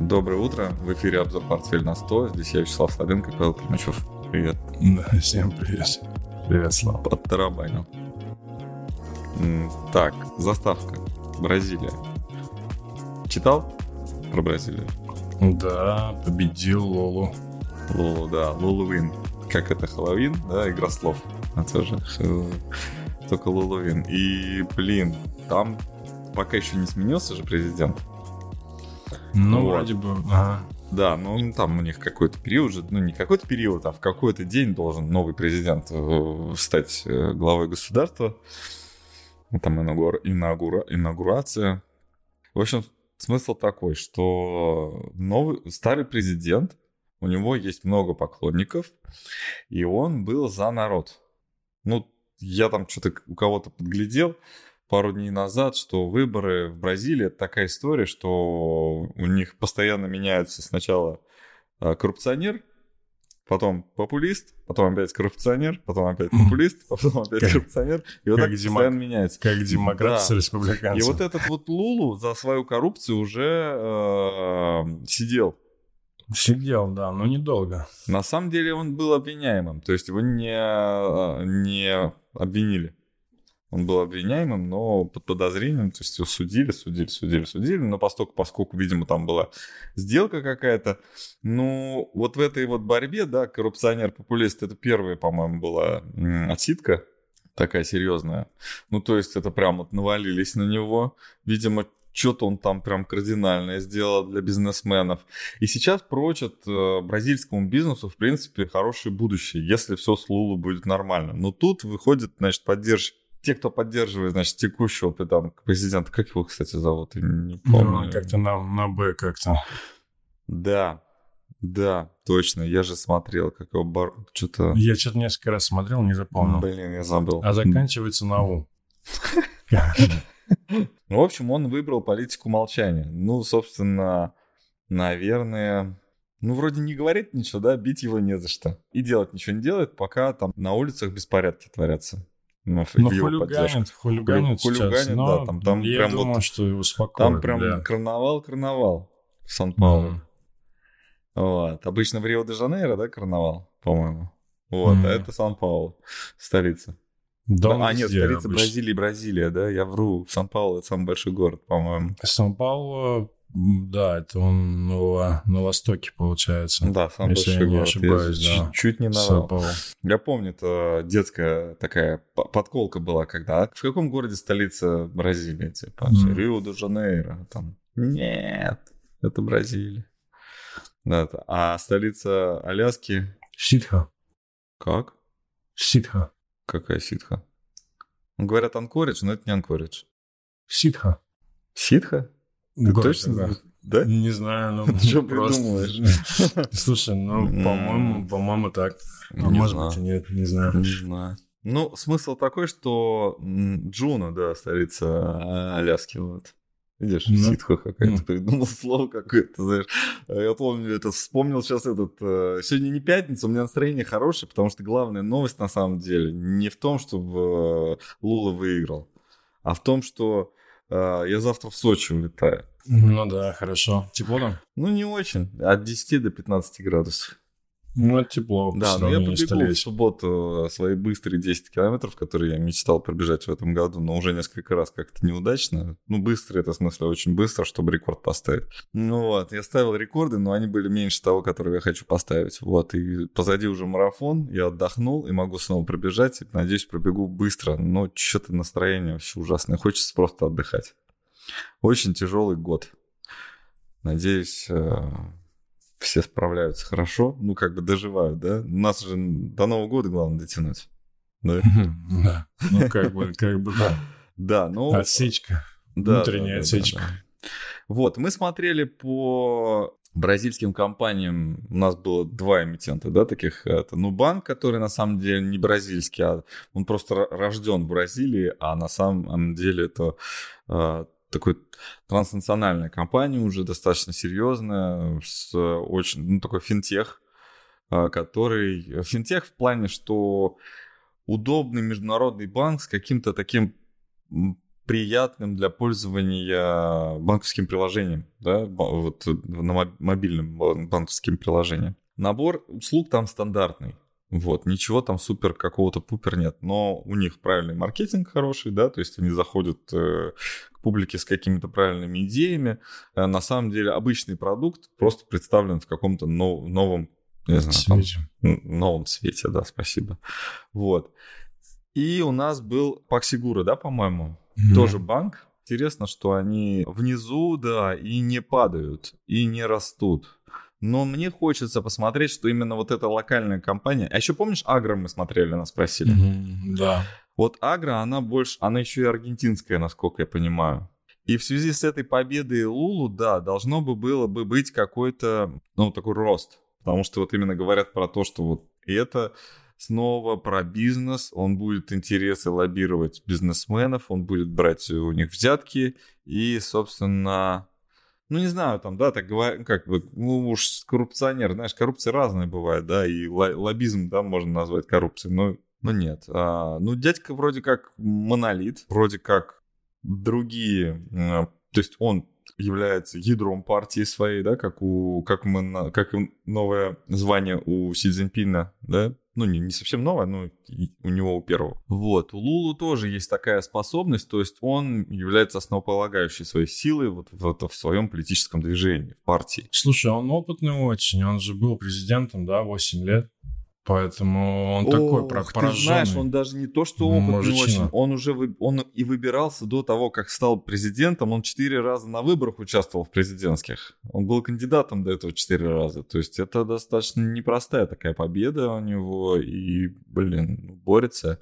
Доброе утро. В эфире обзор «Портфель на 100». Здесь я, Вячеслав Слабенко Павел Климачев. Привет. Да, всем привет. Привет, Слава. Подтарабанил. Так, заставка. Бразилия. Читал про Бразилию? Да, победил Лолу. Лолу, да, Лолу Вин. Как это, Хэллоуин, да, игра слов. А тоже только Лолу Вин. И, блин, там пока еще не сменился же президент. Ну, вот. вроде бы, ага. Да, ну там у них какой-то период же, ну не какой-то период, а в какой-то день должен новый президент э, стать э, главой государства. Там инаугура, инаугура, инаугурация. В общем, смысл такой, что новый, старый президент, у него есть много поклонников, и он был за народ. Ну, я там что-то у кого-то подглядел, пару дней назад, что выборы в Бразилии это такая история, что у них постоянно меняются сначала а, коррупционер, потом популист, потом опять коррупционер, потом опять популист, потом опять как, коррупционер, и вот так демок... постоянно меняется. Как демократ да. с республиканцем. И вот этот вот Лулу за свою коррупцию уже э, сидел. Сидел, да, но недолго. На самом деле он был обвиняемым, то есть его не, а, не обвинили. Он был обвиняемым, но под подозрением, то есть его судили, судили, судили, судили, но поскольку, поскольку, видимо, там была сделка какая-то, ну, вот в этой вот борьбе, да, коррупционер-популист, это первая, по-моему, была отсидка, такая серьезная. Ну, то есть это прям вот навалились на него, видимо, что-то он там прям кардинальное сделал для бизнесменов. И сейчас прочат э, бразильскому бизнесу, в принципе, хорошее будущее, если все с Лулу будет нормально. Но тут выходит, значит, поддержка те, кто поддерживает, значит, текущего там, президента, как его, кстати, зовут, я не помню. Ну, как-то на, на Б как-то. Да, да, точно, я же смотрел, как его бар... что-то... Я что-то несколько раз смотрел, не запомнил. Блин, я забыл. А заканчивается на У. Ну, в общем, он выбрал политику молчания. Ну, собственно, наверное... Ну, вроде не говорит ничего, да, бить его не за что. И делать ничего не делает, пока там на улицах беспорядки творятся. Ну, ну хулиганит, хулиганит, хулиганит, сейчас, да, там, там я прям думаю, вот, что его успокоит. Там прям да. карнавал, карнавал в Сан-Паулу. Mm. Вот. Обычно в Рио-де-Жанейро, да, карнавал, по-моему. Вот, mm. а это Сан-Паулу, столица. Да, а, нет, столица обычно. Бразилии, Бразилия, да, я вру. Сан-Паулу это самый большой город, по-моему. Сан-Паулу да, это он на, на востоке, получается. Да, сам если большой я не город. ошибаюсь, я да. Чуть не навал. Я помню, это детская такая подколка была, когда... «А в каком городе столица Бразилии? Типа, mm. Рио-де-Жанейро. Там, нет, это Бразилия. Да, а столица Аляски? Ситха. Как? Ситха. Какая ситха? Говорят Анкоридж, но это не Анкоридж. Ситха. Ситха? Ты Город, точно? Да. да? Не знаю, ну Что придумываешь? Слушай, ну, по-моему, по-моему, так. А может быть, нет, не знаю. Не знаю. Ну, смысл такой, что Джуно, да, столица Аляски, вот. Видишь, ну, ситха какая-то, ну. придумал слово какое-то, знаешь. Я помню, это вспомнил сейчас этот... Э, сегодня не пятница, у меня настроение хорошее, потому что главная новость на самом деле не в том, чтобы э, Лула выиграл, а в том, что я завтра в Сочи улетаю. Ну да, хорошо. Тепло там? Ну, не очень. От 10 до 15 градусов. Ну, это тепло. Да, но я побегу в субботу свои быстрые 10 километров, которые я мечтал пробежать в этом году, но уже несколько раз как-то неудачно. Ну, быстро, это в смысле очень быстро, чтобы рекорд поставить. Ну вот, я ставил рекорды, но они были меньше того, который я хочу поставить. Вот, и позади уже марафон, я отдохнул и могу снова пробежать. И, надеюсь, пробегу быстро, но что-то настроение вообще ужасное. Хочется просто отдыхать. Очень тяжелый год. Надеюсь, э, все справляются хорошо. Ну, как бы доживают, да? Нас же до Нового года главное дотянуть. Да? Да. Ну, как бы, как бы, да. Да, ну... Отсечка. Внутренняя отсечка. Вот, мы смотрели по бразильским компаниям у нас было два эмитента, да, таких. Это Нубанк, который на самом деле не бразильский, а он просто рожден в Бразилии, а на самом деле это э, такой транснациональная компания уже достаточно серьезная, с очень, ну, такой финтех, а, который... Финтех в плане, что удобный международный банк с каким-то таким приятным для пользования банковским приложением, да, вот на мобильным банковским приложением. Набор услуг там стандартный. Вот, ничего там супер какого-то пупер нет, но у них правильный маркетинг хороший, да, то есть они заходят э, публике с какими-то правильными идеями. Э, на самом деле обычный продукт просто представлен в каком-то нов- новом, не знаю, свете. Там, новом свете, да, спасибо. Вот. И у нас был Паксигура, да, по-моему, mm-hmm. тоже банк. Интересно, что они внизу, да, и не падают, и не растут. Но мне хочется посмотреть, что именно вот эта локальная компания... А еще помнишь, Агро мы смотрели, нас спросили? Mm-hmm, да. Вот Агро, она больше... Она еще и аргентинская, насколько я понимаю. И в связи с этой победой Лулу, да, должно бы было бы быть какой-то, ну, такой рост. Потому что вот именно говорят про то, что вот это снова про бизнес, он будет интересы лоббировать бизнесменов, он будет брать у них взятки и, собственно, ну, не знаю, там, да, так говоря, как бы, ну, уж коррупционер, знаешь, коррупция разная бывает, да, и лоббизм, да, можно назвать коррупцией, но, но нет. А, ну, дядька вроде как монолит, вроде как другие, а, то есть он является ядром партии своей, да, как у, как мы, как новое звание у Си Цзиньпина, да, ну, не, не совсем новое, но у него у первого. Вот, у Лулу тоже есть такая способность, то есть он является основополагающей своей силой вот в, в своем политическом движении, в партии. Слушай, он опытный очень, он же был президентом, да, 8 лет. Поэтому он О, такой про Ты знаешь, он даже не то, что опытный очень, он уже вы, он и выбирался до того, как стал президентом. Он четыре раза на выборах участвовал в президентских. Он был кандидатом до этого четыре раза. То есть это достаточно непростая такая победа у него. И, блин, борется.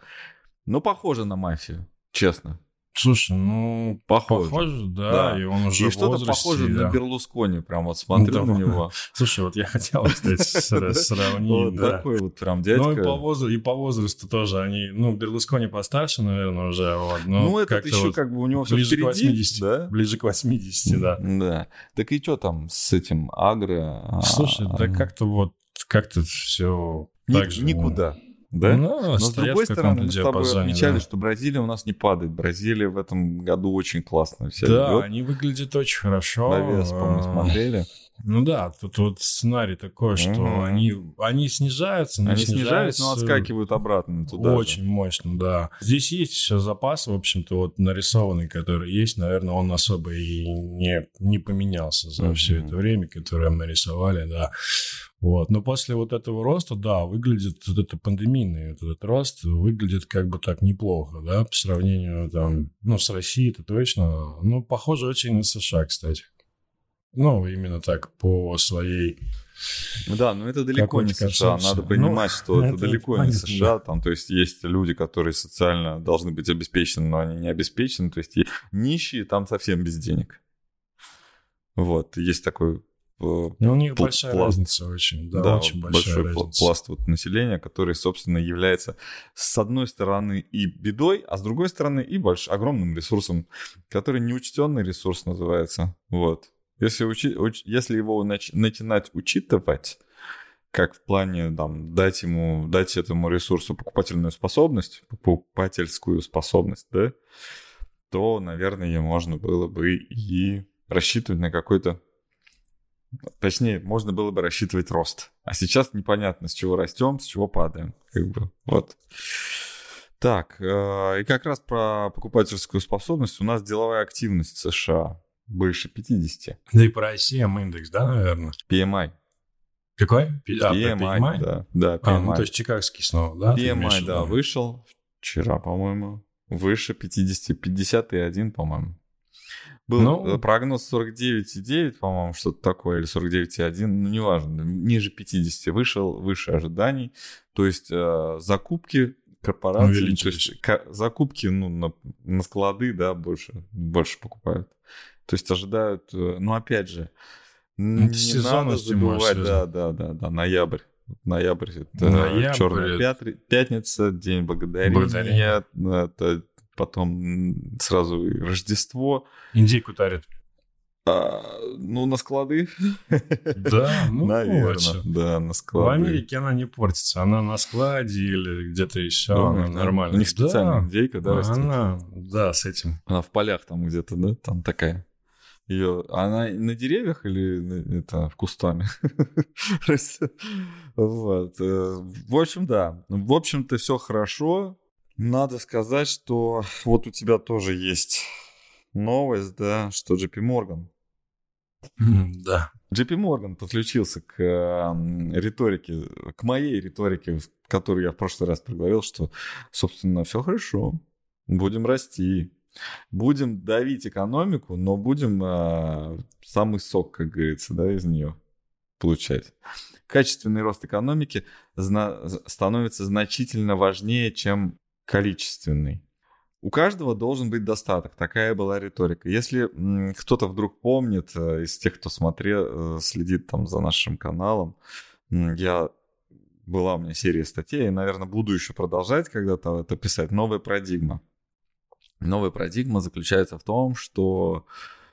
Но похоже на мафию, честно. Слушай, ну, похоже, похоже да, да, и он уже И что-то похоже да. на Берлускони, прям вот смотрю да. на него. Слушай, вот я хотел, кстати, сравнить, Вот такой вот прям дядька. Ну, и по, возрасту, и по возрасту тоже они, ну, Берлускони постарше, наверное, уже, вот. Ну, это еще как бы у него все 80, да? Ближе к 80, да. Да. Так и что там с этим агро? Слушай, да как-то вот, как-то все так же. Никуда. Да? Ну, Но с другой стороны, мы с тобой отмечали, да. что Бразилия у нас не падает. Бразилия в этом году очень классно вся Да, идет. они выглядят очень хорошо. Навес, помню, смотрели. Ну да, тут вот сценарий такой, что mm-hmm. они, они снижаются, но Они снижаются, но отскакивают обратно туда Очень же. мощно, да. Здесь есть еще запас, в общем-то, вот нарисованный, который есть. Наверное, он особо и не, не поменялся за mm-hmm. все это время, которое мы нарисовали, да. Вот. Но после вот этого роста, да, выглядит вот это пандемийный вот этот рост, выглядит как бы так неплохо, да, по сравнению там, ну, с Россией это точно. Ну, похоже очень на США, кстати. Ну, именно так, по своей... Да, но это далеко не США. Надо понимать, ну, что это, это далеко понятно, не США. Там, то есть, есть люди, которые социально должны быть обеспечены, но они не обеспечены. То есть, нищие там совсем без денег. Вот, есть такой ну, у них пл- большая пласт, разница очень, да, да очень большая большой разница. пласт вот населения, который, собственно, является с одной стороны и бедой, а с другой стороны и больш... огромным ресурсом, который неучтенный ресурс называется. Вот. Если, учи... уч... Если его нач... начинать учитывать, как в плане там, дать ему, дать этому ресурсу покупательную способность, покупательскую способность, да, то, наверное, можно было бы и рассчитывать на какой-то Точнее, можно было бы рассчитывать рост. А сейчас непонятно, с чего растем, с чего падаем. Как бы, вот. Так, э, и как раз про покупательскую способность. У нас деловая активность США выше 50. Да и про ICM индекс, да, наверное? PMI. Какой? А, PMI, PMI? да. Да, PMI. А, ну, то есть чикагский снова, да? PMI, да, вышел вчера, по-моему. Выше 50, 51, по-моему. Был ну, прогноз 49,9, по-моему, что-то такое, или 49,1, ну, неважно, ниже 50 вышел, выше ожиданий. То есть э, закупки корпорации, то есть к, закупки ну, на, на склады, да, больше, больше покупают. То есть ожидают, э, ну, опять же, ну, не надо забывать, да, да, да, да, ноябрь. Ноябрь это Ноябрь, черная пятница, день благодарения, благодарения. это потом сразу Рождество. Индейку тарят. А, ну, на склады. Да, ну, Наверное, очень. да, на склады. В Америке она не портится. Она на складе или где-то еще. Да, она да. нормально. У них специальная Да, индейка, да, растет. Она, да, с этим. Она в полях там где-то, да, там такая. Ее, она на деревьях или это в кустами? Вот. э, В общем, да. В общем-то, все хорошо. Надо сказать, что вот у тебя тоже есть новость, да, что JP Morgan. Да. JP Morgan подключился к риторике, к моей риторике, которую я в прошлый раз проговорил, что, собственно, все хорошо, будем расти, будем давить экономику, но будем э, самый сок, как говорится, да, из нее получать. Качественный рост экономики зна- становится значительно важнее, чем количественный. У каждого должен быть достаток. Такая была риторика. Если кто-то вдруг помнит э, из тех, кто смотрел, э, следит там за нашим каналом, я была у меня серия статей, и, наверное, буду еще продолжать когда-то это писать. Новая парадигма. Новая парадигма заключается в том, что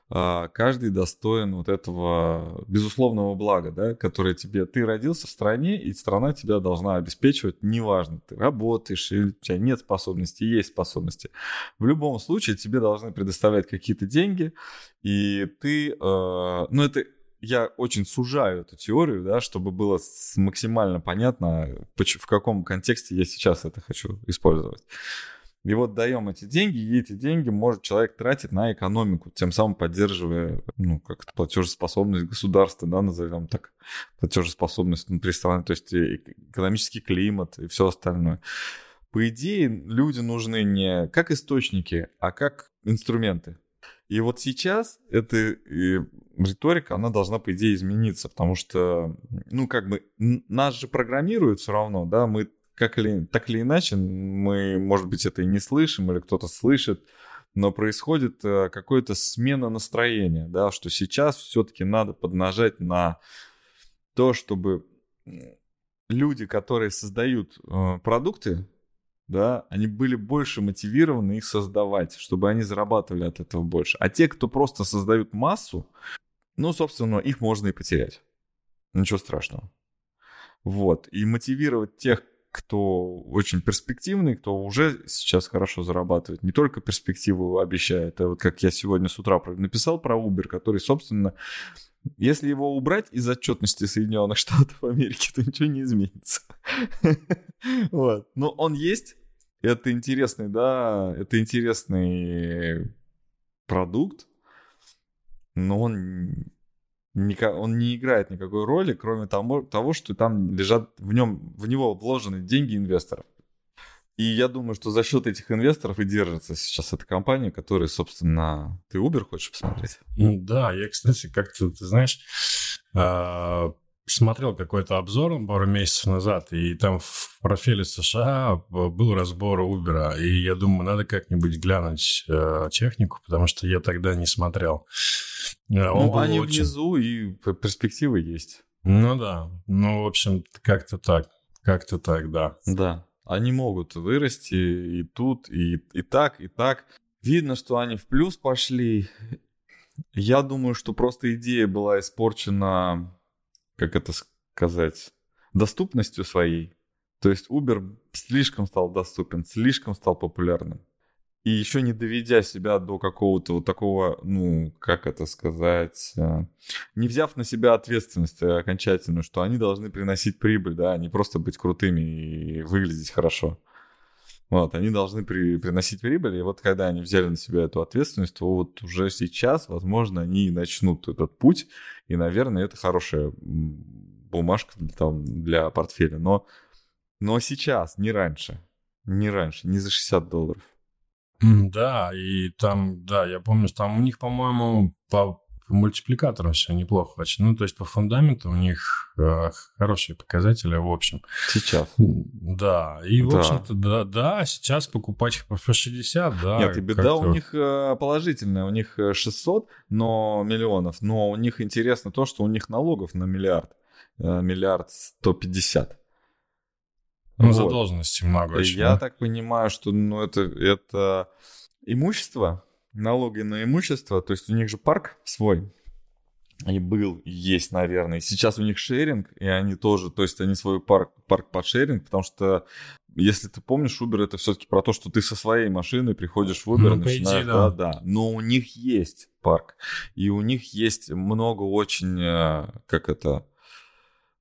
каждый достоин вот этого безусловного блага, да, которое тебе... Ты родился в стране, и страна тебя должна обеспечивать, неважно, ты работаешь или у тебя нет способностей, есть способности. В любом случае тебе должны предоставлять какие-то деньги, и ты... э, ну, это я очень сужаю эту теорию, да, чтобы было максимально понятно, поч- в каком контексте я сейчас это хочу использовать. И вот даем эти деньги, и эти деньги может человек тратить на экономику, тем самым поддерживая, ну, как это, платежеспособность государства, да, назовем так, платежеспособность внутри страны, то есть экономический климат и все остальное. По идее, люди нужны не как источники, а как инструменты. И вот сейчас эта риторика, она должна, по идее, измениться, потому что, ну, как бы, нас же программируют все равно, да, мы как или, так или иначе, мы, может быть, это и не слышим, или кто-то слышит, но происходит э, какая-то смена настроения, да, что сейчас все-таки надо поднажать на то, чтобы люди, которые создают э, продукты, да, они были больше мотивированы их создавать, чтобы они зарабатывали от этого больше. А те, кто просто создают массу, ну, собственно, их можно и потерять. Ничего страшного. Вот. И мотивировать тех, кто очень перспективный, кто уже сейчас хорошо зарабатывает, не только перспективу обещает, а вот как я сегодня с утра написал про Uber, который, собственно, если его убрать из отчетности Соединенных Штатов Америки, то ничего не изменится. Вот. Но он есть. Это интересный, да, это интересный продукт, но он, он не играет никакой роли, кроме того, что там лежат в нем, в него вложены деньги инвесторов. И я думаю, что за счет этих инвесторов и держится сейчас эта компания, которая, собственно, ты Uber хочешь посмотреть? Ну, Да, я, кстати, как-то, ты знаешь, а, смотрел какой-то обзор пару месяцев назад, и там в профиле США был разбор Uber, и я думаю, надо как-нибудь глянуть э, технику, потому что я тогда не смотрел. Э, Он ну, они очень- внизу, и перспективы есть. Ну да, ну, в общем, как-то так, как-то так, да. Да, они могут вырасти и тут, и, и так, и так. Видно, что они в плюс пошли. Я думаю, что просто идея была испорчена, как это сказать, доступностью своей. То есть Uber слишком стал доступен, слишком стал популярным. И еще не доведя себя до какого-то вот такого, ну, как это сказать, э, не взяв на себя ответственность э, окончательную, что они должны приносить прибыль, да, а не просто быть крутыми и выглядеть хорошо. Вот, они должны при- приносить прибыль, и вот когда они взяли на себя эту ответственность, то вот уже сейчас, возможно, они и начнут этот путь, и, наверное, это хорошая бумажка для, там, для портфеля. Но, но сейчас, не раньше, не раньше, не за 60 долларов. Да, и там, да, я помню, там у них, по-моему, по, по мультипликаторам все неплохо очень. Ну, то есть по фундаменту у них э, хорошие показатели, в общем. Сейчас. Да, и, в Да. общем-то, да, да, сейчас покупать их по 60, да. Нет, и беда у них э, положительная. У них э, 600 но, миллионов, но у них интересно то, что у них налогов на миллиард. Э, Миллиард 150. Ну, Вот. задолженности много очень. Я да. так понимаю, что ну, это, это имущество, налоги на имущество, то есть у них же парк свой, и был, и есть, наверное. Сейчас у них шеринг, и они тоже, то есть они свой парк, парк под шеринг, потому что если ты помнишь, Uber это все-таки про то, что ты со своей машины приходишь в Uber ну, начинаешь, идее, да. да, да. Но у них есть парк, и у них есть много очень, э, как это,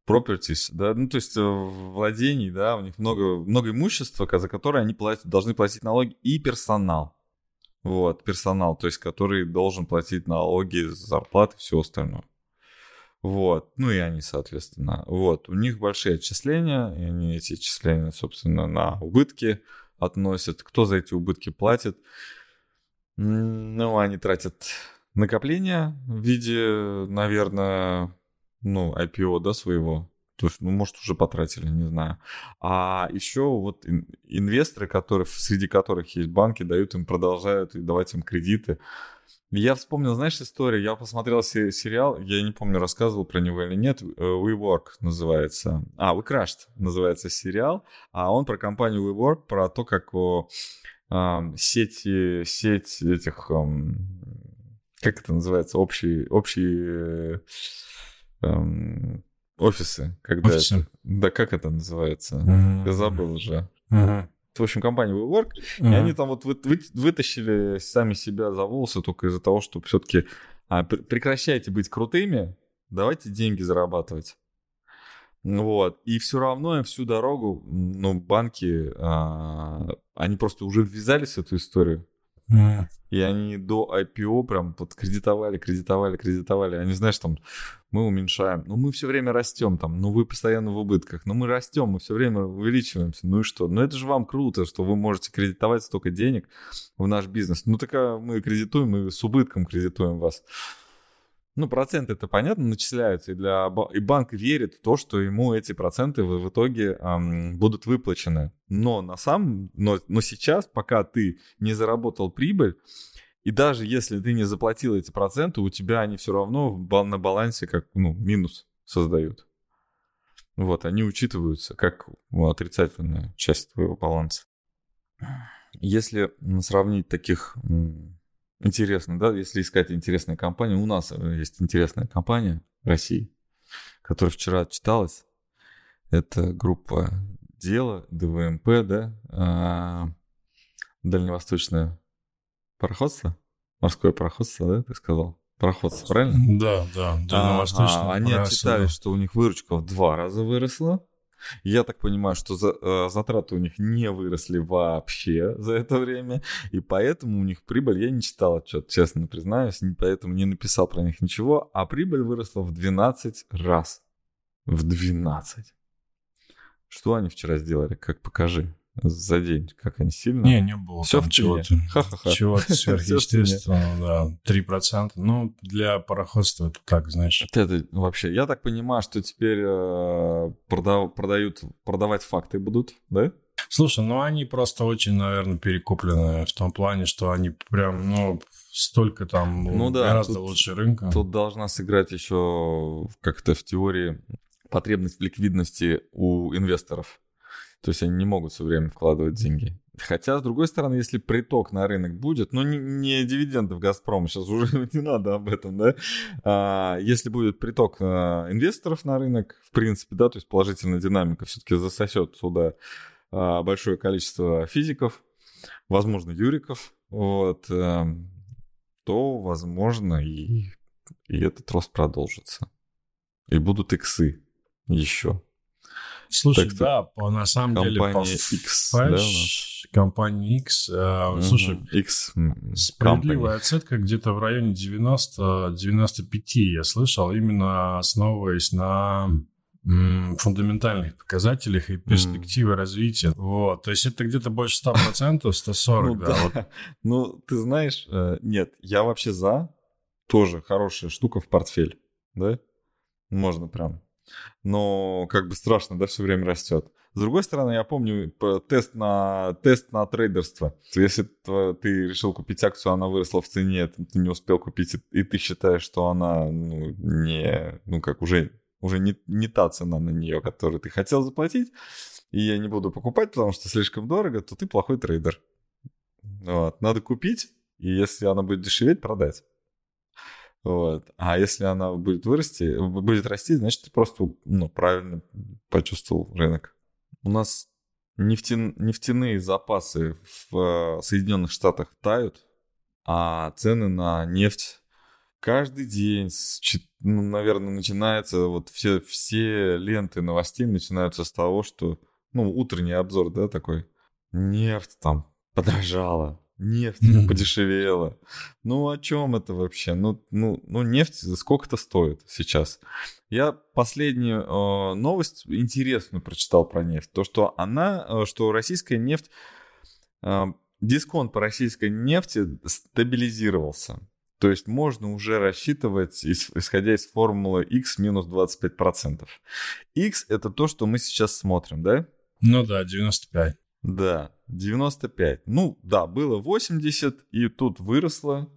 properties, да, ну то есть э, владений, да, у них много, много имущества, за которое они платят, должны платить налоги и персонал. Вот, персонал, то есть который должен платить налоги, зарплаты, все остальное. Вот, ну и они, соответственно, вот, у них большие отчисления, и они эти отчисления, собственно, на убытки относят. Кто за эти убытки платит? Ну, они тратят накопления в виде, наверное, ну, IPO, да, своего. То есть, ну, может, уже потратили, не знаю. А еще вот инвесторы, которые, среди которых есть банки, дают им, продолжают давать им кредиты. Я вспомнил, знаешь, историю. Я посмотрел сериал, я не помню, рассказывал про него или нет. Э, WeWork называется. А, WeCrashed называется сериал. А он про компанию WeWork, про то, как о, э, сети, сеть этих... Э, как это называется? Общие... общие э, офисы. Когда Офисы? Это, да, как это называется? Mm-hmm. Я забыл уже. Mm-hmm в общем, компанию WeWork, uh-huh. и они там вот вы, вы, вытащили сами себя за волосы только из-за того, что все-таки а, прекращайте быть крутыми, давайте деньги зарабатывать. Вот. И все равно им всю дорогу, ну, банки, а, они просто уже ввязались в эту историю. Mm. И они до IPO прям вот кредитовали, кредитовали, кредитовали. Они, знаешь, там, мы уменьшаем. Ну, мы все время растем там. Ну, вы постоянно в убытках. Ну, мы растем, мы все время увеличиваемся. Ну и что? Ну, это же вам круто, что вы можете кредитовать столько денег в наш бизнес. Ну, так а мы кредитуем, мы с убытком кредитуем вас ну, проценты это понятно, начисляются, и, для, и банк верит в то, что ему эти проценты в, в итоге эм, будут выплачены. Но на самом, но, но сейчас, пока ты не заработал прибыль, и даже если ты не заплатил эти проценты, у тебя они все равно на балансе как, ну, минус создают. Вот, они учитываются как ну, отрицательная часть твоего баланса. Если сравнить таких Интересно, да, если искать интересные компании. У нас э, есть интересная компания в России, которая вчера читалась. Это группа Дело, ДВМП, да, а, Дальневосточное пароходство, морское пароходство, да, ты сказал? Пароходство, правильно? Да, да, Дальневосточное. А, они отчитали, что у них выручка в два раза выросла. Я так понимаю, что за, э, затраты у них не выросли вообще за это время, и поэтому у них прибыль, я не читал отчет, честно признаюсь, поэтому не написал про них ничего, а прибыль выросла в 12 раз. В 12. Что они вчера сделали? Как покажи за день, как они сильно. Не, не было. Все в чего-то. Чего-то сверхъестественного, да. 3%. Ну, для пароходства это так, знаешь. Это вообще, я так понимаю, что теперь э, продав, продают, продавать факты будут, да? Слушай, ну они просто очень, наверное, перекуплены в том плане, что они прям, ну, столько там ну, да, гораздо тут, лучше рынка. Тут должна сыграть еще как-то в теории потребность в ликвидности у инвесторов. То есть они не могут все время вкладывать деньги. Хотя, с другой стороны, если приток на рынок будет, ну, не, не дивидендов Газпрома, сейчас уже не надо об этом, да, а, если будет приток а, инвесторов на рынок, в принципе, да, то есть положительная динамика все-таки засосет сюда а, большое количество физиков, возможно, юриков, вот, а, то, возможно, и, и этот рост продолжится. И будут иксы еще. Слушай, так да, по, на самом деле... Компания X, да, Компания X. Э, угу. Слушай, X справедливая company. оценка где-то в районе 90-95, я слышал, именно основываясь на фундаментальных показателях и перспективы mm. развития. Вот, то есть это где-то больше 100%, 140, ну, да. Вот. Ну, ты знаешь, э, нет, я вообще за. Тоже хорошая штука в портфель, да? Можно прям но как бы страшно, да, все время растет. С другой стороны, я помню тест на, тест на трейдерство. Если ты решил купить акцию, она выросла в цене, ты не успел купить, и ты считаешь, что она ну, не, ну как уже, уже не, не та цена на нее, которую ты хотел заплатить, и я не буду покупать, потому что слишком дорого, то ты плохой трейдер. Вот. Надо купить, и если она будет дешеветь, продать. Вот. А если она будет вырасти, будет расти, значит, ты просто ну, правильно почувствовал рынок. У нас нефтян, нефтяные запасы в э, Соединенных Штатах тают, а цены на нефть каждый день, ну, наверное, начинается, вот все, все ленты новостей начинаются с того, что, ну, утренний обзор, да, такой, нефть там подорожала, нефть подешевела. Ну, о чем это вообще? Ну, ну, ну нефть сколько это стоит сейчас? Я последнюю э, новость интересную прочитал про нефть. То, что она, э, что российская нефть, э, дисконт по российской нефти стабилизировался. То есть можно уже рассчитывать, исходя из формулы x минус 25%. x это то, что мы сейчас смотрим, да? Ну да, 95. Да, 95. Ну, да, было 80, и тут выросло,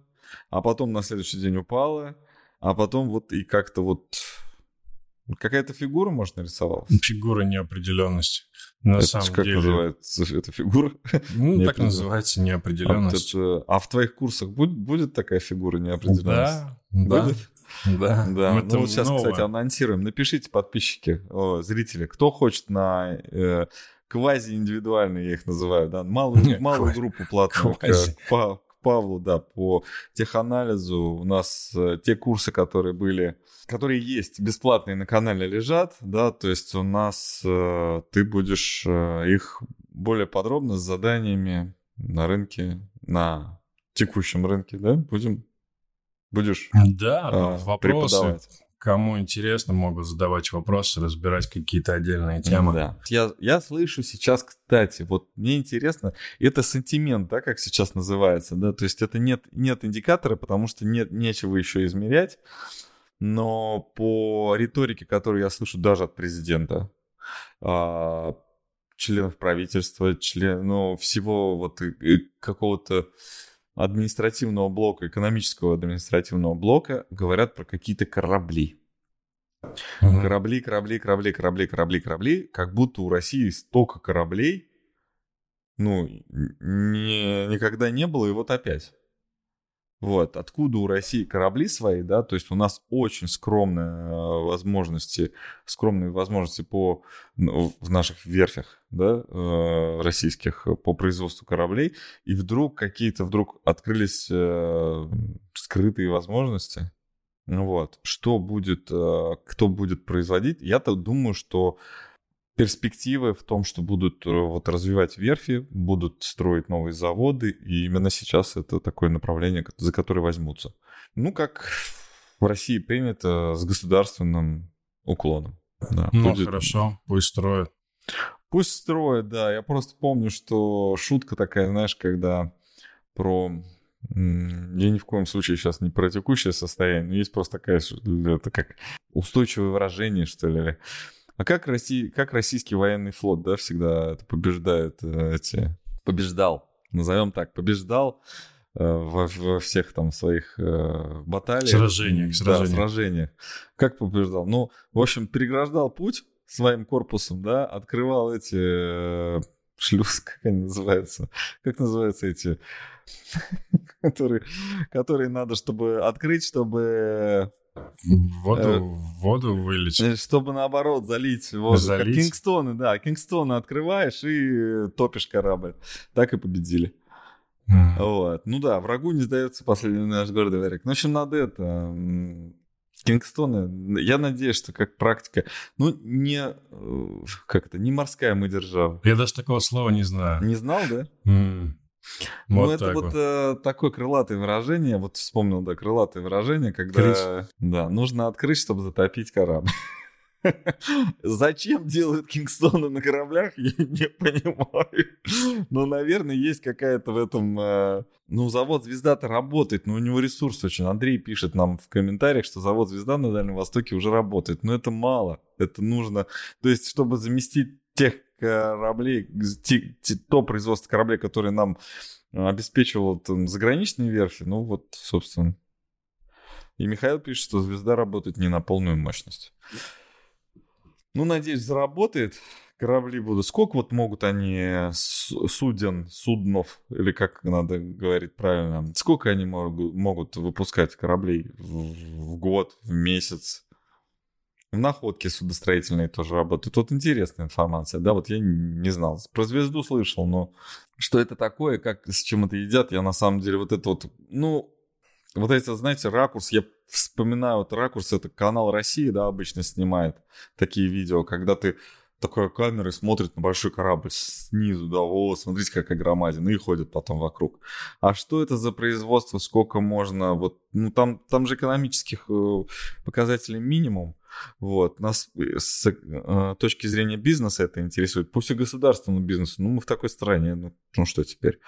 а потом на следующий день упало, а потом вот и как-то вот... Какая-то фигура, может, нарисовалась? Фигура неопределенности. На это самом как деле. называется эта фигура? Ну, так называется неопределенность. А, это, а в твоих курсах будет, будет такая фигура неопределенности? Да, будет? да. Да, Мы ну вот сейчас, новое. кстати, анонсируем. Напишите, подписчики, о, зрители, кто хочет на э, квази-индивидуальные, я их называю, да, малую, малую группу платную к Павлу, да, по теханализу. У нас э, те курсы, которые были, которые есть, бесплатные на канале лежат, да, то есть у нас э, ты будешь э, их более подробно с заданиями на рынке, на текущем рынке, да, будем будешь да, э, вопросы. преподавать. Кому интересно, могут задавать вопросы, разбирать какие-то отдельные темы. Да. Я, я слышу сейчас, кстати, вот мне интересно, это сантимент, да, как сейчас называется, да, то есть это нет, нет индикатора, потому что нет, нечего еще измерять, но по риторике, которую я слышу даже от президента, а, членов правительства, член, ну, всего вот какого-то административного блока, экономического административного блока говорят про какие-то корабли. Угу. Корабли, корабли, корабли, корабли, корабли, корабли, как будто у России столько кораблей, ну, не, никогда не было, и вот опять. Вот, откуда у России корабли свои, да, то есть у нас очень скромные э, возможности, скромные возможности по, ну, в наших верфях, да, э, российских по производству кораблей, и вдруг какие-то вдруг открылись э, скрытые возможности, вот, что будет, кто будет производить, я-то думаю, что перспективы в том, что будут э, вот развивать верфи, будут строить новые заводы, и именно сейчас это такое направление, за которое возьмутся. Ну, как в России принято с государственным уклоном. Да, ну, будет... хорошо, пусть строят. Пусть строят, да. Я просто помню, что шутка такая, знаешь, когда про... Я ни в коем случае сейчас не про текущее состояние, но есть просто такая, это как устойчивое выражение, что ли, а как, Россия, как российский военный флот, да, всегда побеждает э, эти... Побеждал, назовем так, побеждал э, во, во всех там своих э, баталиях. Сражениях, сражениях. Да, сражениях. Как побеждал? Ну, в общем, переграждал путь своим корпусом, да, открывал эти э, шлюз, как они называются? Как называются эти, которые, которые надо, чтобы открыть, чтобы Воду, э, воду вылить. Э, чтобы наоборот залить воду. Залить? Как Кингстоны, да. Кингстоны открываешь и топишь корабль. Так и победили. Mm. Вот. Ну да, врагу не сдается последний наш город Варик. Ну, в общем, надо это... Кингстоны, я надеюсь, что как практика, ну, не, э, как это, не морская мы держава. Я даже такого слова не знаю. Не знал, да? Mm. Ну, вот это вот э, такое крылатое выражение, вот вспомнил, да, крылатое выражение, когда, Крич. да, нужно открыть, чтобы затопить корабль. Зачем делают Кингстоны на кораблях, я не понимаю. Но, наверное, есть какая-то в этом... Э, ну, завод «Звезда»-то работает, но у него ресурс очень. Андрей пишет нам в комментариях, что завод «Звезда» на Дальнем Востоке уже работает. Но это мало. Это нужно... То есть, чтобы заместить тех кораблей, то производство кораблей, которое нам обеспечивало там, заграничные верфи, ну вот, собственно. И Михаил пишет, что звезда работает не на полную мощность. Ну, надеюсь, заработает корабли будут? Сколько вот могут они суден, суднов, или как надо говорить правильно, сколько они могут, могут выпускать кораблей в, в год, в месяц? В находке судостроительные тоже работают. Вот интересная информация, да, вот я не знал. Про звезду слышал, но что это такое, как, с чем это едят, я на самом деле вот это вот, ну, вот эти, знаете, ракурс, я вспоминаю вот ракурс, это канал России, да, обычно снимает такие видео, когда ты такой камерой смотрит на большой корабль снизу, да, о, смотрите, какая громадина, и ходит потом вокруг. А что это за производство, сколько можно, вот, ну, там, там же экономических э, показателей минимум, вот, нас э, с э, точки зрения бизнеса это интересует, пусть и государственному бизнесу, ну, мы в такой стране, ну, ну что теперь.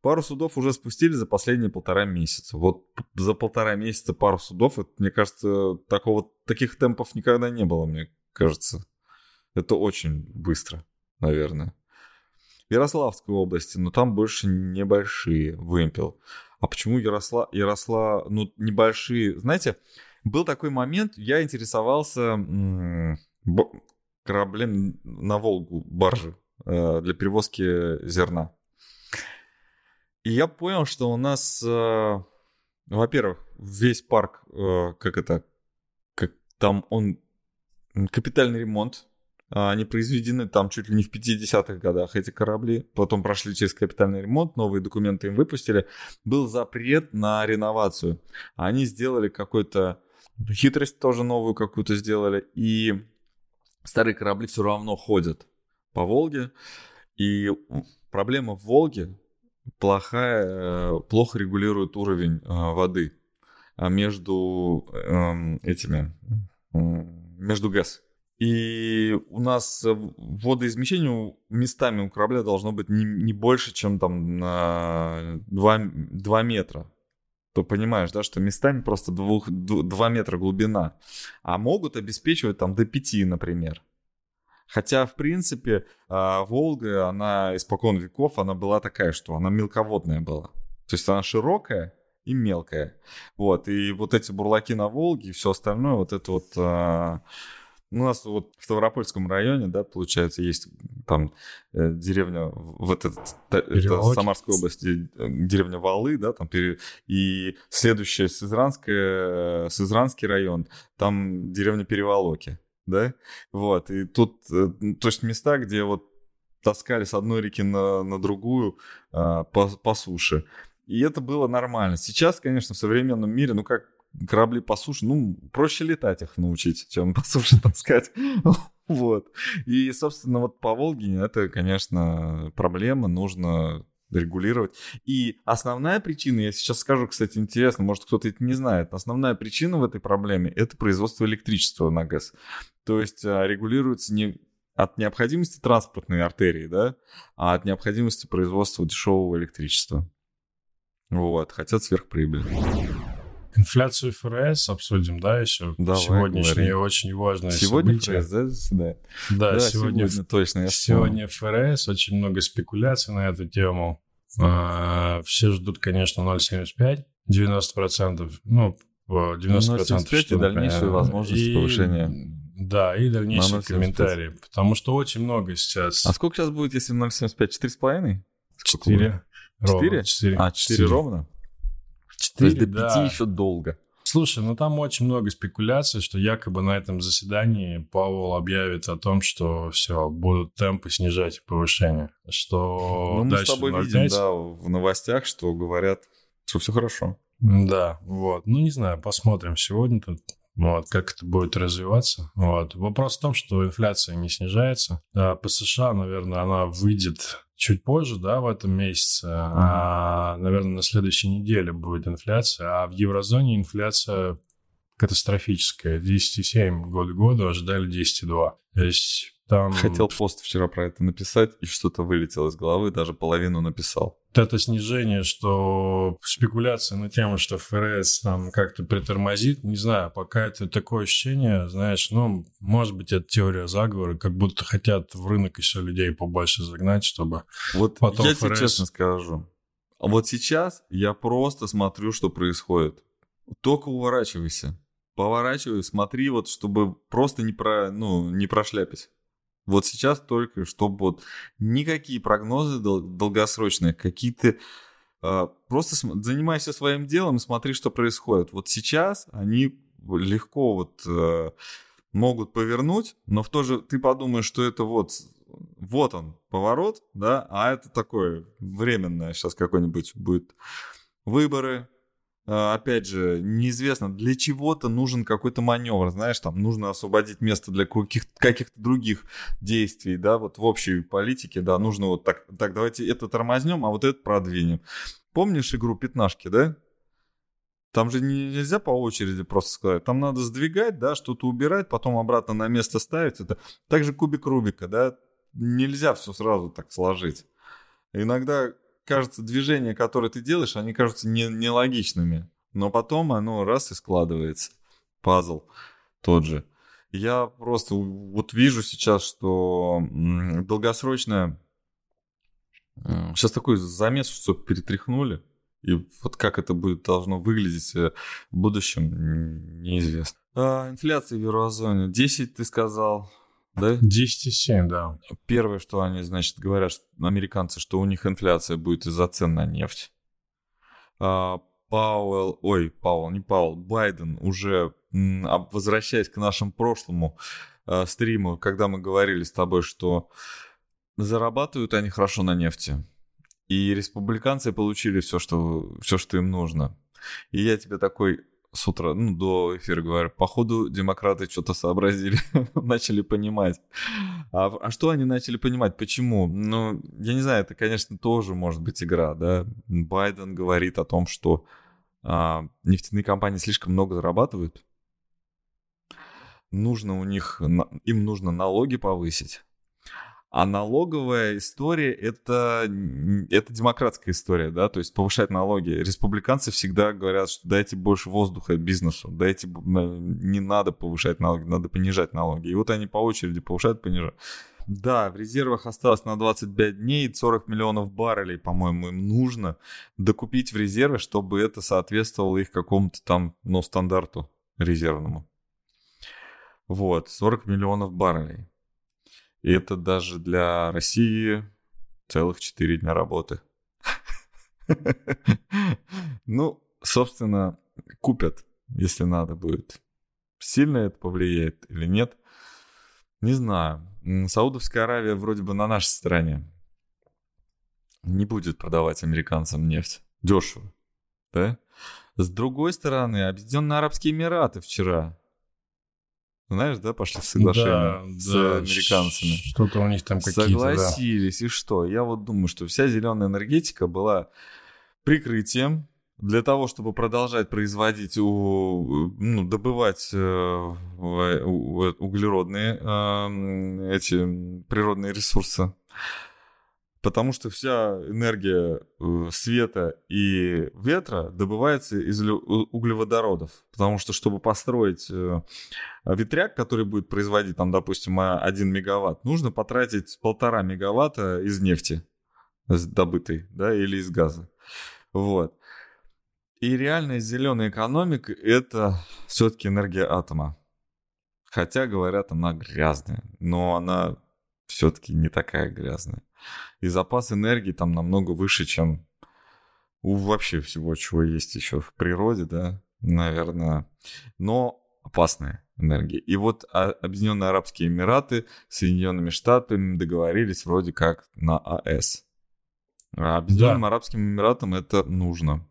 Пару судов уже спустили за последние полтора месяца. Вот за полтора месяца пару судов, это, мне кажется, такого, таких темпов никогда не было, мне кажется. Это очень быстро, наверное. Ярославской области, но там больше небольшие вымпел. А почему Яросла... Яросла... Ну, небольшие... Знаете, был такой момент, я интересовался кораблем на Волгу, баржи, э, для перевозки зерна. И я понял, что у нас, э, во-первых, весь парк, э, как это, как там он капитальный ремонт, а, они произведены там чуть ли не в 50-х годах, эти корабли. Потом прошли через капитальный ремонт, новые документы им выпустили. Был запрет на реновацию. Они сделали какой-то... Хитрость тоже новую какую-то сделали. И старые корабли все равно ходят по Волге. И проблема в Волге плохая, э, плохо регулирует уровень э, воды а между эм, этими, между ГЭС. И у нас водоизмещение местами у корабля должно быть не, не больше, чем там на 2, 2 метра. То понимаешь, да, что местами просто 2, 2 метра глубина. А могут обеспечивать там до 5, например. Хотя, в принципе, а, Волга, она испокон веков, она была такая, что она мелководная была. То есть она широкая и мелкая. Вот, и вот эти бурлаки на Волге и все остальное, вот это вот а, у нас вот в Ставропольском районе, да, получается, есть там э, деревня, в этот, это Самарской области, э, деревня Валы, да, там, пере, и следующая Сызранская, Сызранский район, там деревня Переволоки, да, вот, и тут, э, то есть места, где вот таскали с одной реки на, на другую а, по, по суше. И это было нормально. Сейчас, конечно, в современном мире, ну как корабли по суше, ну, проще летать их научить, чем по суше таскать. Вот. И, собственно, вот по Волге это, конечно, проблема, нужно регулировать. И основная причина, я сейчас скажу, кстати, интересно, может кто-то это не знает, основная причина в этой проблеме – это производство электричества на ГЭС. То есть а, регулируется не от необходимости транспортной артерии, да, а от необходимости производства дешевого электричества. Вот, хотят сверхприбыль. Инфляцию ФРС обсудим, да, еще? Давай, Сегодняшнее говори. очень важное Сегодня событие. ФРС, да, заседает? Да, да сегодня, сегодня точно. Я сегодня ФРС, очень много спекуляций на эту тему. А, все ждут, конечно, 0,75, 90%, ну, 90% 0,75 что, и дальнейшую возможность и... повышения. Да, и дальнейшие комментарии, потому что очень много сейчас. А сколько сейчас будет, если 0,75? 4,5? 4. 4? 4. А, 4, 4 ровно? 4, То есть до 5 да. еще долго. Слушай, ну там очень много спекуляций, что якобы на этом заседании Павел объявит о том, что все, будут темпы снижать повышение. Что ну, мы дальше с тобой 0,5... видим, да, в новостях, что говорят, что все хорошо. Да, вот. Ну, не знаю, посмотрим сегодня тут вот, как это будет развиваться. Вот. Вопрос в том, что инфляция не снижается. А по США, наверное, она выйдет чуть позже, да, в этом месяце. Uh-huh. А, наверное, на следующей неделе будет инфляция. А в еврозоне инфляция катастрофическая. 10,7 год к году, ожидали 10,2. То есть там... Хотел пост вчера про это написать, и что-то вылетело из головы, даже половину написал. Это снижение, что спекуляция на тему, что ФРС там как-то притормозит, не знаю, пока это такое ощущение, знаешь, ну, может быть, это теория заговора, как будто хотят в рынок еще людей побольше загнать, чтобы вот потом я ФРС... тебе честно скажу, а вот сейчас я просто смотрю, что происходит. Только уворачивайся. Поворачивай, смотри, вот, чтобы просто не, про, ну, не прошляпить. Вот сейчас только, чтобы вот никакие прогнозы дол- долгосрочные, какие-то э, просто см- занимайся своим делом, смотри, что происходит. Вот сейчас они легко вот э, могут повернуть, но в то же ты подумаешь, что это вот вот он поворот, да, а это такое временное сейчас какой-нибудь будет выборы, опять же, неизвестно, для чего-то нужен какой-то маневр, знаешь, там нужно освободить место для каких-то, каких-то других действий, да, вот в общей политике, да, нужно вот так, так, давайте это тормознем, а вот это продвинем. Помнишь игру пятнашки, да? Там же нельзя по очереди просто сказать. Там надо сдвигать, да, что-то убирать, потом обратно на место ставить. Это также кубик Рубика, да. Нельзя все сразу так сложить. Иногда кажется, движения, которые ты делаешь, они кажутся не, нелогичными. Но потом оно раз и складывается. Пазл тот же. Я просто вот вижу сейчас, что долгосрочная... Сейчас такой замес, что перетряхнули. И вот как это будет должно выглядеть э, в будущем, неизвестно. А, инфляция в еврозоне. 10, ты сказал да? 10,7, да. Первое, что они, значит, говорят, американцы, что у них инфляция будет из-за цен на нефть. А, Пауэлл, ой, Пауэлл, не Пауэлл, Байден уже, возвращаясь к нашему прошлому э, стриму, когда мы говорили с тобой, что зарабатывают они хорошо на нефти, и республиканцы получили все, что, все, что им нужно. И я тебе такой, с утра, ну, до эфира говорю, походу демократы что-то сообразили, начали понимать. А, а что они начали понимать? Почему? Ну, я не знаю, это, конечно, тоже может быть игра, да. Байден говорит о том, что а, нефтяные компании слишком много зарабатывают. Нужно у них, им нужно налоги повысить. А налоговая история это, это демократская история, да, то есть повышать налоги. Республиканцы всегда говорят, что дайте больше воздуха бизнесу, дайте, не надо повышать налоги, надо понижать налоги. И вот они по очереди повышают, понижают. Да, в резервах осталось на 25 дней 40 миллионов баррелей, по-моему, им нужно докупить в резервы, чтобы это соответствовало их какому-то там, ну, стандарту резервному. Вот, 40 миллионов баррелей. И это даже для России целых 4 дня работы. Ну, собственно, купят, если надо будет. Сильно это повлияет или нет? Не знаю. Саудовская Аравия вроде бы на нашей стороне. Не будет продавать американцам нефть. Дешево. Да? С другой стороны, Объединенные Арабские Эмираты вчера знаешь, да, пошли в соглашение да, с да, американцами. Что-то у них там какие-то, Согласились, да. и что? Я вот думаю, что вся зеленая энергетика была прикрытием для того, чтобы продолжать производить, у, ну, добывать э, углеродные э, эти природные ресурсы потому что вся энергия э, света и ветра добывается из углеводородов. Потому что, чтобы построить э, ветряк, который будет производить, там, допустим, 1 мегаватт, нужно потратить полтора мегаватта из нефти добытой, да, или из газа. Вот. И реальная зеленая экономика – это все-таки энергия атома. Хотя, говорят, она грязная, но она все-таки не такая грязная и запас энергии там намного выше, чем у вообще всего, чего есть еще в природе, да, наверное. Но опасная энергия. И вот а, Объединенные Арабские Эмираты с Соединенными Штатами договорились вроде как на АЭС. А Объединенным да. Арабским Эмиратам это нужно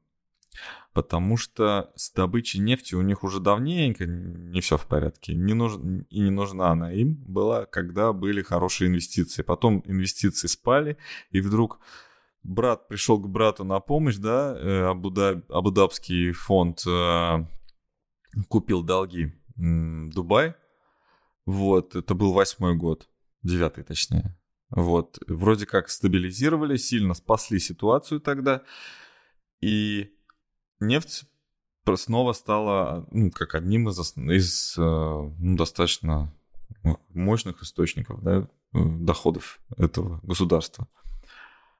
потому что с добычей нефти у них уже давненько не все в порядке. Не нуж... И не нужна она им была, когда были хорошие инвестиции. Потом инвестиции спали, и вдруг брат пришел к брату на помощь, да, э, Абудаб... Абудабский фонд э, купил долги Дубай. Вот, это был восьмой год, девятый точнее. Вот, вроде как стабилизировали, сильно спасли ситуацию тогда. И нефть снова стала ну, как одним из, из э, ну, достаточно мощных источников да, э, доходов этого государства.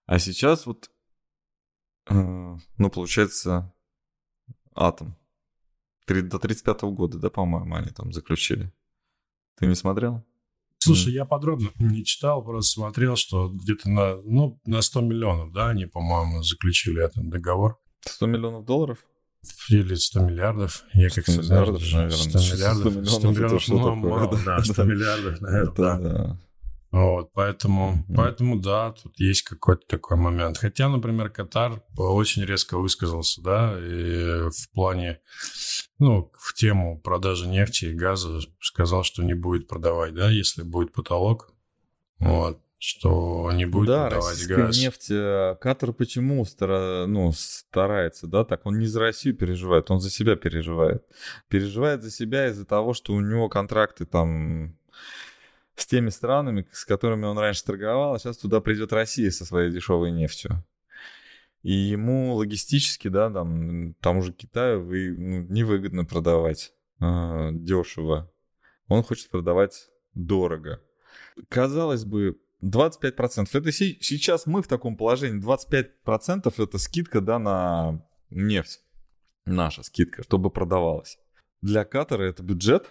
А сейчас вот, э, ну, получается, атом. До 35 года, да, по-моему, они там заключили. Ты не смотрел? Слушай, я подробно не читал, просто смотрел, что где-то на, ну, на 100 миллионов, да, они, по-моему, заключили этот договор. 100 миллионов долларов? Или 100 миллиардов. Я как 100 миллиардов, наверное. 100 миллиардов. 100 миллионов, 100 миллионов ну, мало, да, 100 миллиардов, наверное, да. да. Вот, поэтому, mm-hmm. поэтому, да, тут есть какой-то такой момент. Хотя, например, Катар очень резко высказался, да, и в плане, ну, в тему продажи нефти и газа сказал, что не будет продавать, да, если будет потолок, вот, что не будет да, продавать газ. нефть, э, Катар почему стара, ну, старается, да, так, он не за Россию переживает, он за себя переживает. Переживает за себя из-за того, что у него контракты там с теми странами, с которыми он раньше торговал, а сейчас туда придет Россия со своей дешевой нефтью. И ему логистически, да, там, тому же Китаю вы, ну, невыгодно продавать э, дешево. Он хочет продавать дорого. Казалось бы, 25%. Это си- сейчас мы в таком положении. 25% это скидка, да, на нефть. Наша скидка, чтобы продавалась. Для Катара это бюджет,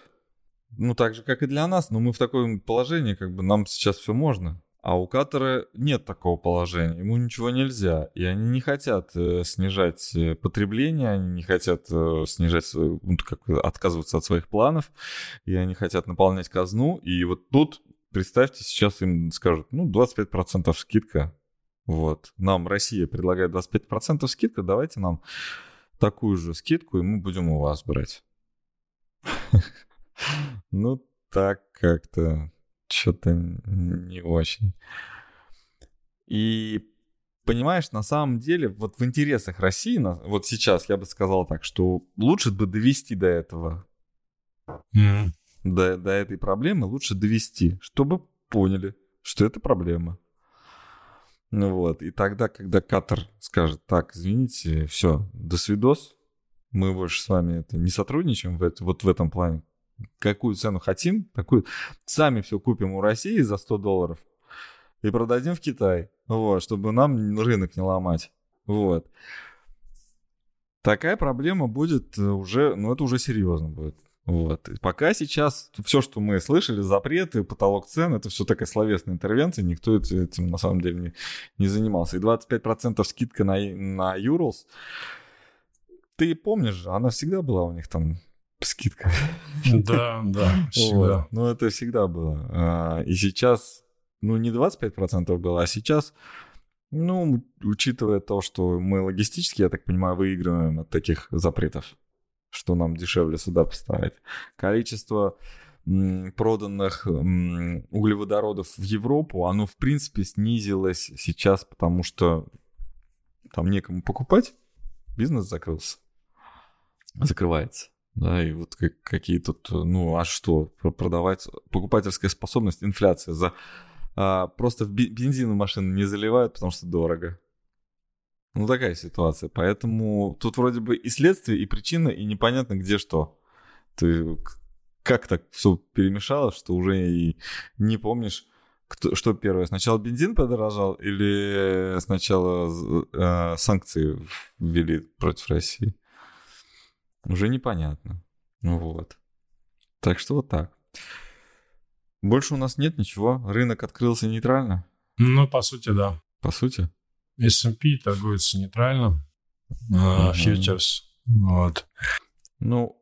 ну, так же, как и для нас, но мы в таком положении, как бы нам сейчас все можно. А у Катара нет такого положения, ему ничего нельзя. И они не хотят э, снижать э, потребление, они не хотят э, снижать, ну, как, отказываться от своих планов, и они хотят наполнять казну. И вот тут, представьте, сейчас им скажут, ну, 25% скидка. Вот. Нам Россия предлагает 25% скидка, давайте нам такую же скидку, и мы будем у вас брать. Ну, так как-то что-то не очень. И понимаешь, на самом деле, вот в интересах России, вот сейчас я бы сказал так, что лучше бы довести до этого. До, до этой проблемы, лучше довести, чтобы поняли, что это проблема. Ну вот, и тогда, когда Катар скажет, так, извините, все, до свидос, мы больше с вами это не сотрудничаем в это, вот в этом плане, какую цену хотим, такую сами все купим у России за 100 долларов и продадим в Китай, вот, чтобы нам рынок не ломать. Вот. Такая проблема будет уже, ну это уже серьезно будет. Вот. И пока сейчас все, что мы слышали, запреты, потолок цен, это все такая словесная интервенция, никто этим на самом деле не, не занимался. И 25% скидка на, на Urals, ты помнишь, она всегда была у них там скидка. Да, да, всегда. Вот. Ну, это всегда было. А, и сейчас, ну, не 25% было, а сейчас, ну, учитывая то, что мы логистически, я так понимаю, выигрываем от таких запретов, что нам дешевле сюда поставить. Количество проданных углеводородов в Европу, оно, в принципе, снизилось сейчас, потому что там некому покупать, бизнес закрылся, закрывается. Да, и вот как, какие тут, ну, а что, продавать, покупательская способность, инфляция за... А, просто в бензин в машину не заливают, потому что дорого. Ну, такая ситуация. Поэтому тут вроде бы и следствие, и причина, и непонятно, где что. Ты как так все перемешалось, что уже и не помнишь, кто, что первое. Сначала бензин подорожал или сначала э, санкции ввели против России? уже непонятно. Ну вот. Так что вот так. Больше у нас нет ничего. Рынок открылся нейтрально. Ну, по сути, да. По сути. S&P торгуется нейтрально. Фьючерс. Вот. Ну,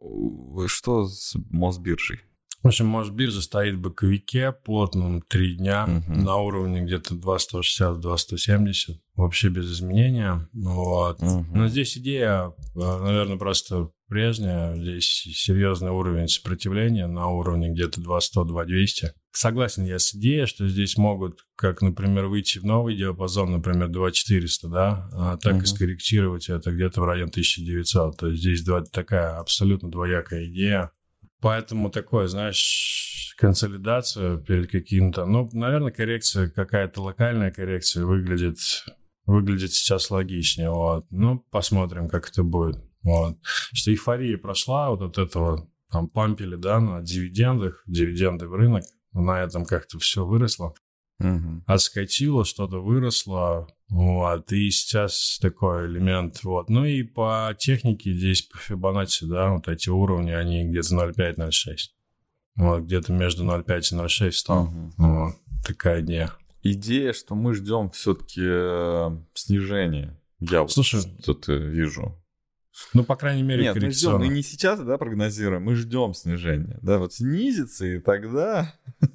что с Мосбиржей? В общем, Мосбиржа стоит в боковике плотном три дня uh-huh. на уровне где-то 2,160-2,170, вообще без изменения. Вот. Uh-huh. Но здесь идея, э, наверное, просто прежняя. Здесь серьезный уровень сопротивления на уровне где-то 2,100-2,200. Согласен я с идеей, что здесь могут, как, например, выйти в новый диапазон, например, 2,400, да, а так uh-huh. и скорректировать это где-то в район 1900. То есть здесь такая абсолютно двоякая идея Поэтому такое, знаешь, консолидация перед каким-то... Ну, наверное, коррекция, какая-то локальная коррекция выглядит, выглядит сейчас логичнее. Вот. Ну, посмотрим, как это будет. Вот. Что эйфория прошла, вот от этого там пампили, да, на дивидендах, дивиденды в рынок, на этом как-то все выросло. Угу. Отскочило, что-то выросло, вот, и сейчас такой элемент, вот. Ну и по технике здесь, по Фибоначчи, да, вот эти уровни, они где-то 0,5-0,6. Вот, где-то между 0,5 и 0,6 стал. Мгм. Вот, такая идея. Идея, что мы ждем все-таки снижения. Я вот Слушай, что-то вижу. Ну, по крайней мере, Нет, мы ждем, мы не сейчас, да, прогнозируем, мы ждем снижения. Да, вот снизится, и тогда...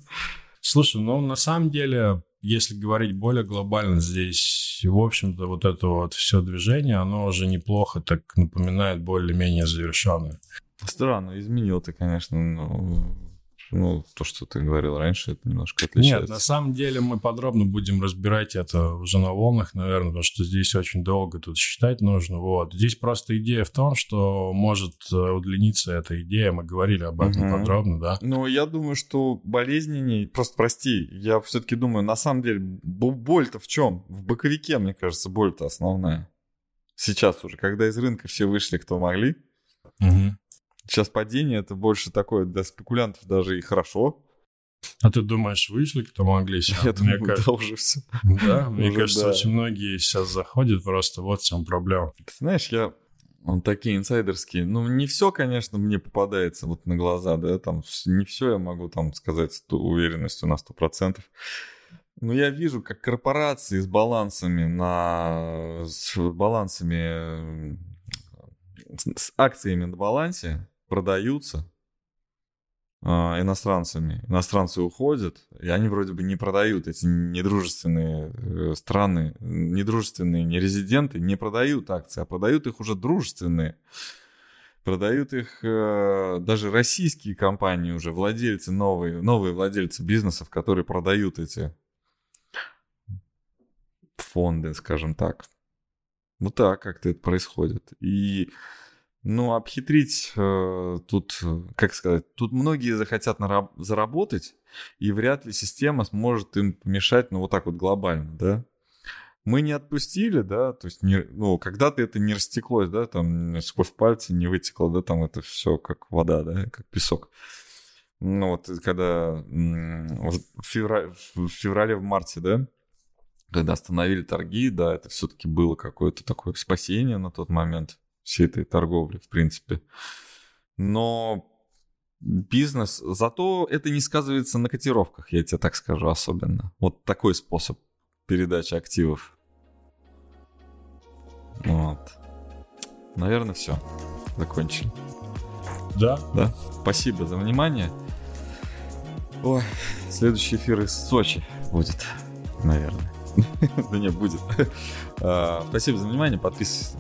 Слушай, ну, на самом деле, если говорить более глобально, здесь, в общем-то, вот это вот все движение, оно уже неплохо так напоминает более-менее завершенное. Странно, изменил ты, конечно, ну, ну, то, что ты говорил раньше, это немножко отличается. Нет, на самом деле мы подробно будем разбирать это уже на волнах, наверное, потому что здесь очень долго тут считать нужно. Вот. Здесь просто идея в том, что может э, удлиниться эта идея. Мы говорили об этом Мгм. подробно, да. Ну, я думаю, что болезненней... Просто прости, я все-таки думаю, на самом деле, боль-то в чем? В боковике, мне кажется, боль-то основная. Сейчас уже, когда из рынка все вышли, кто могли. Мгм. Сейчас падение это больше такое для спекулянтов даже и хорошо. А ты думаешь, вышли, кто могли сейчас? Я Мне думаю, кажется- да, уже все. Да, мне Уже кажется, да. очень многие сейчас заходят, просто вот в чем проблема. Ты знаешь, я он такие инсайдерские. Ну, не все, конечно, мне попадается вот на глаза, да, там не все я могу там сказать с уверенностью на 100%. Но я вижу, как корпорации с балансами на... с балансами... с акциями на балансе продаются а, иностранцами. Иностранцы уходят, и они вроде бы не продают эти недружественные э, страны, недружественные нерезиденты не продают акции, а продают их уже дружественные. Продают их э, даже российские компании уже, владельцы новые, новые владельцы бизнесов, которые продают эти фонды, скажем так. Вот так как-то это происходит. И, ну, обхитрить э, тут, э, как сказать, тут многие захотят нараб- заработать, и вряд ли система сможет им помешать, ну, вот так вот глобально, да. Мы не отпустили, да, то есть, не, ну, когда-то это не растеклось, да, там, сквозь пальцы не вытекло, да, там это все как вода, да, как песок. Ну, вот когда м, вот в, февра- в феврале, в марте, да, когда остановили торги, да, это все-таки было какое-то такое спасение на тот момент всей этой торговли, в принципе. Но бизнес, зато это не сказывается на котировках, я тебе так скажу особенно. Вот такой способ передачи активов. Вот. Наверное, все. Закончили. Да, Да? Спасибо за внимание. Ой, следующий эфир из Сочи будет, наверное. Да не, будет. А, Спасибо за внимание. Подписывайтесь.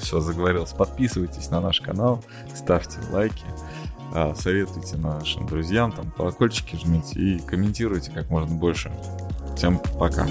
Все, заговорился. Подписывайтесь на наш канал, ставьте лайки, а, советуйте нашим друзьям, там колокольчики жмите и комментируйте как можно больше. Всем пока.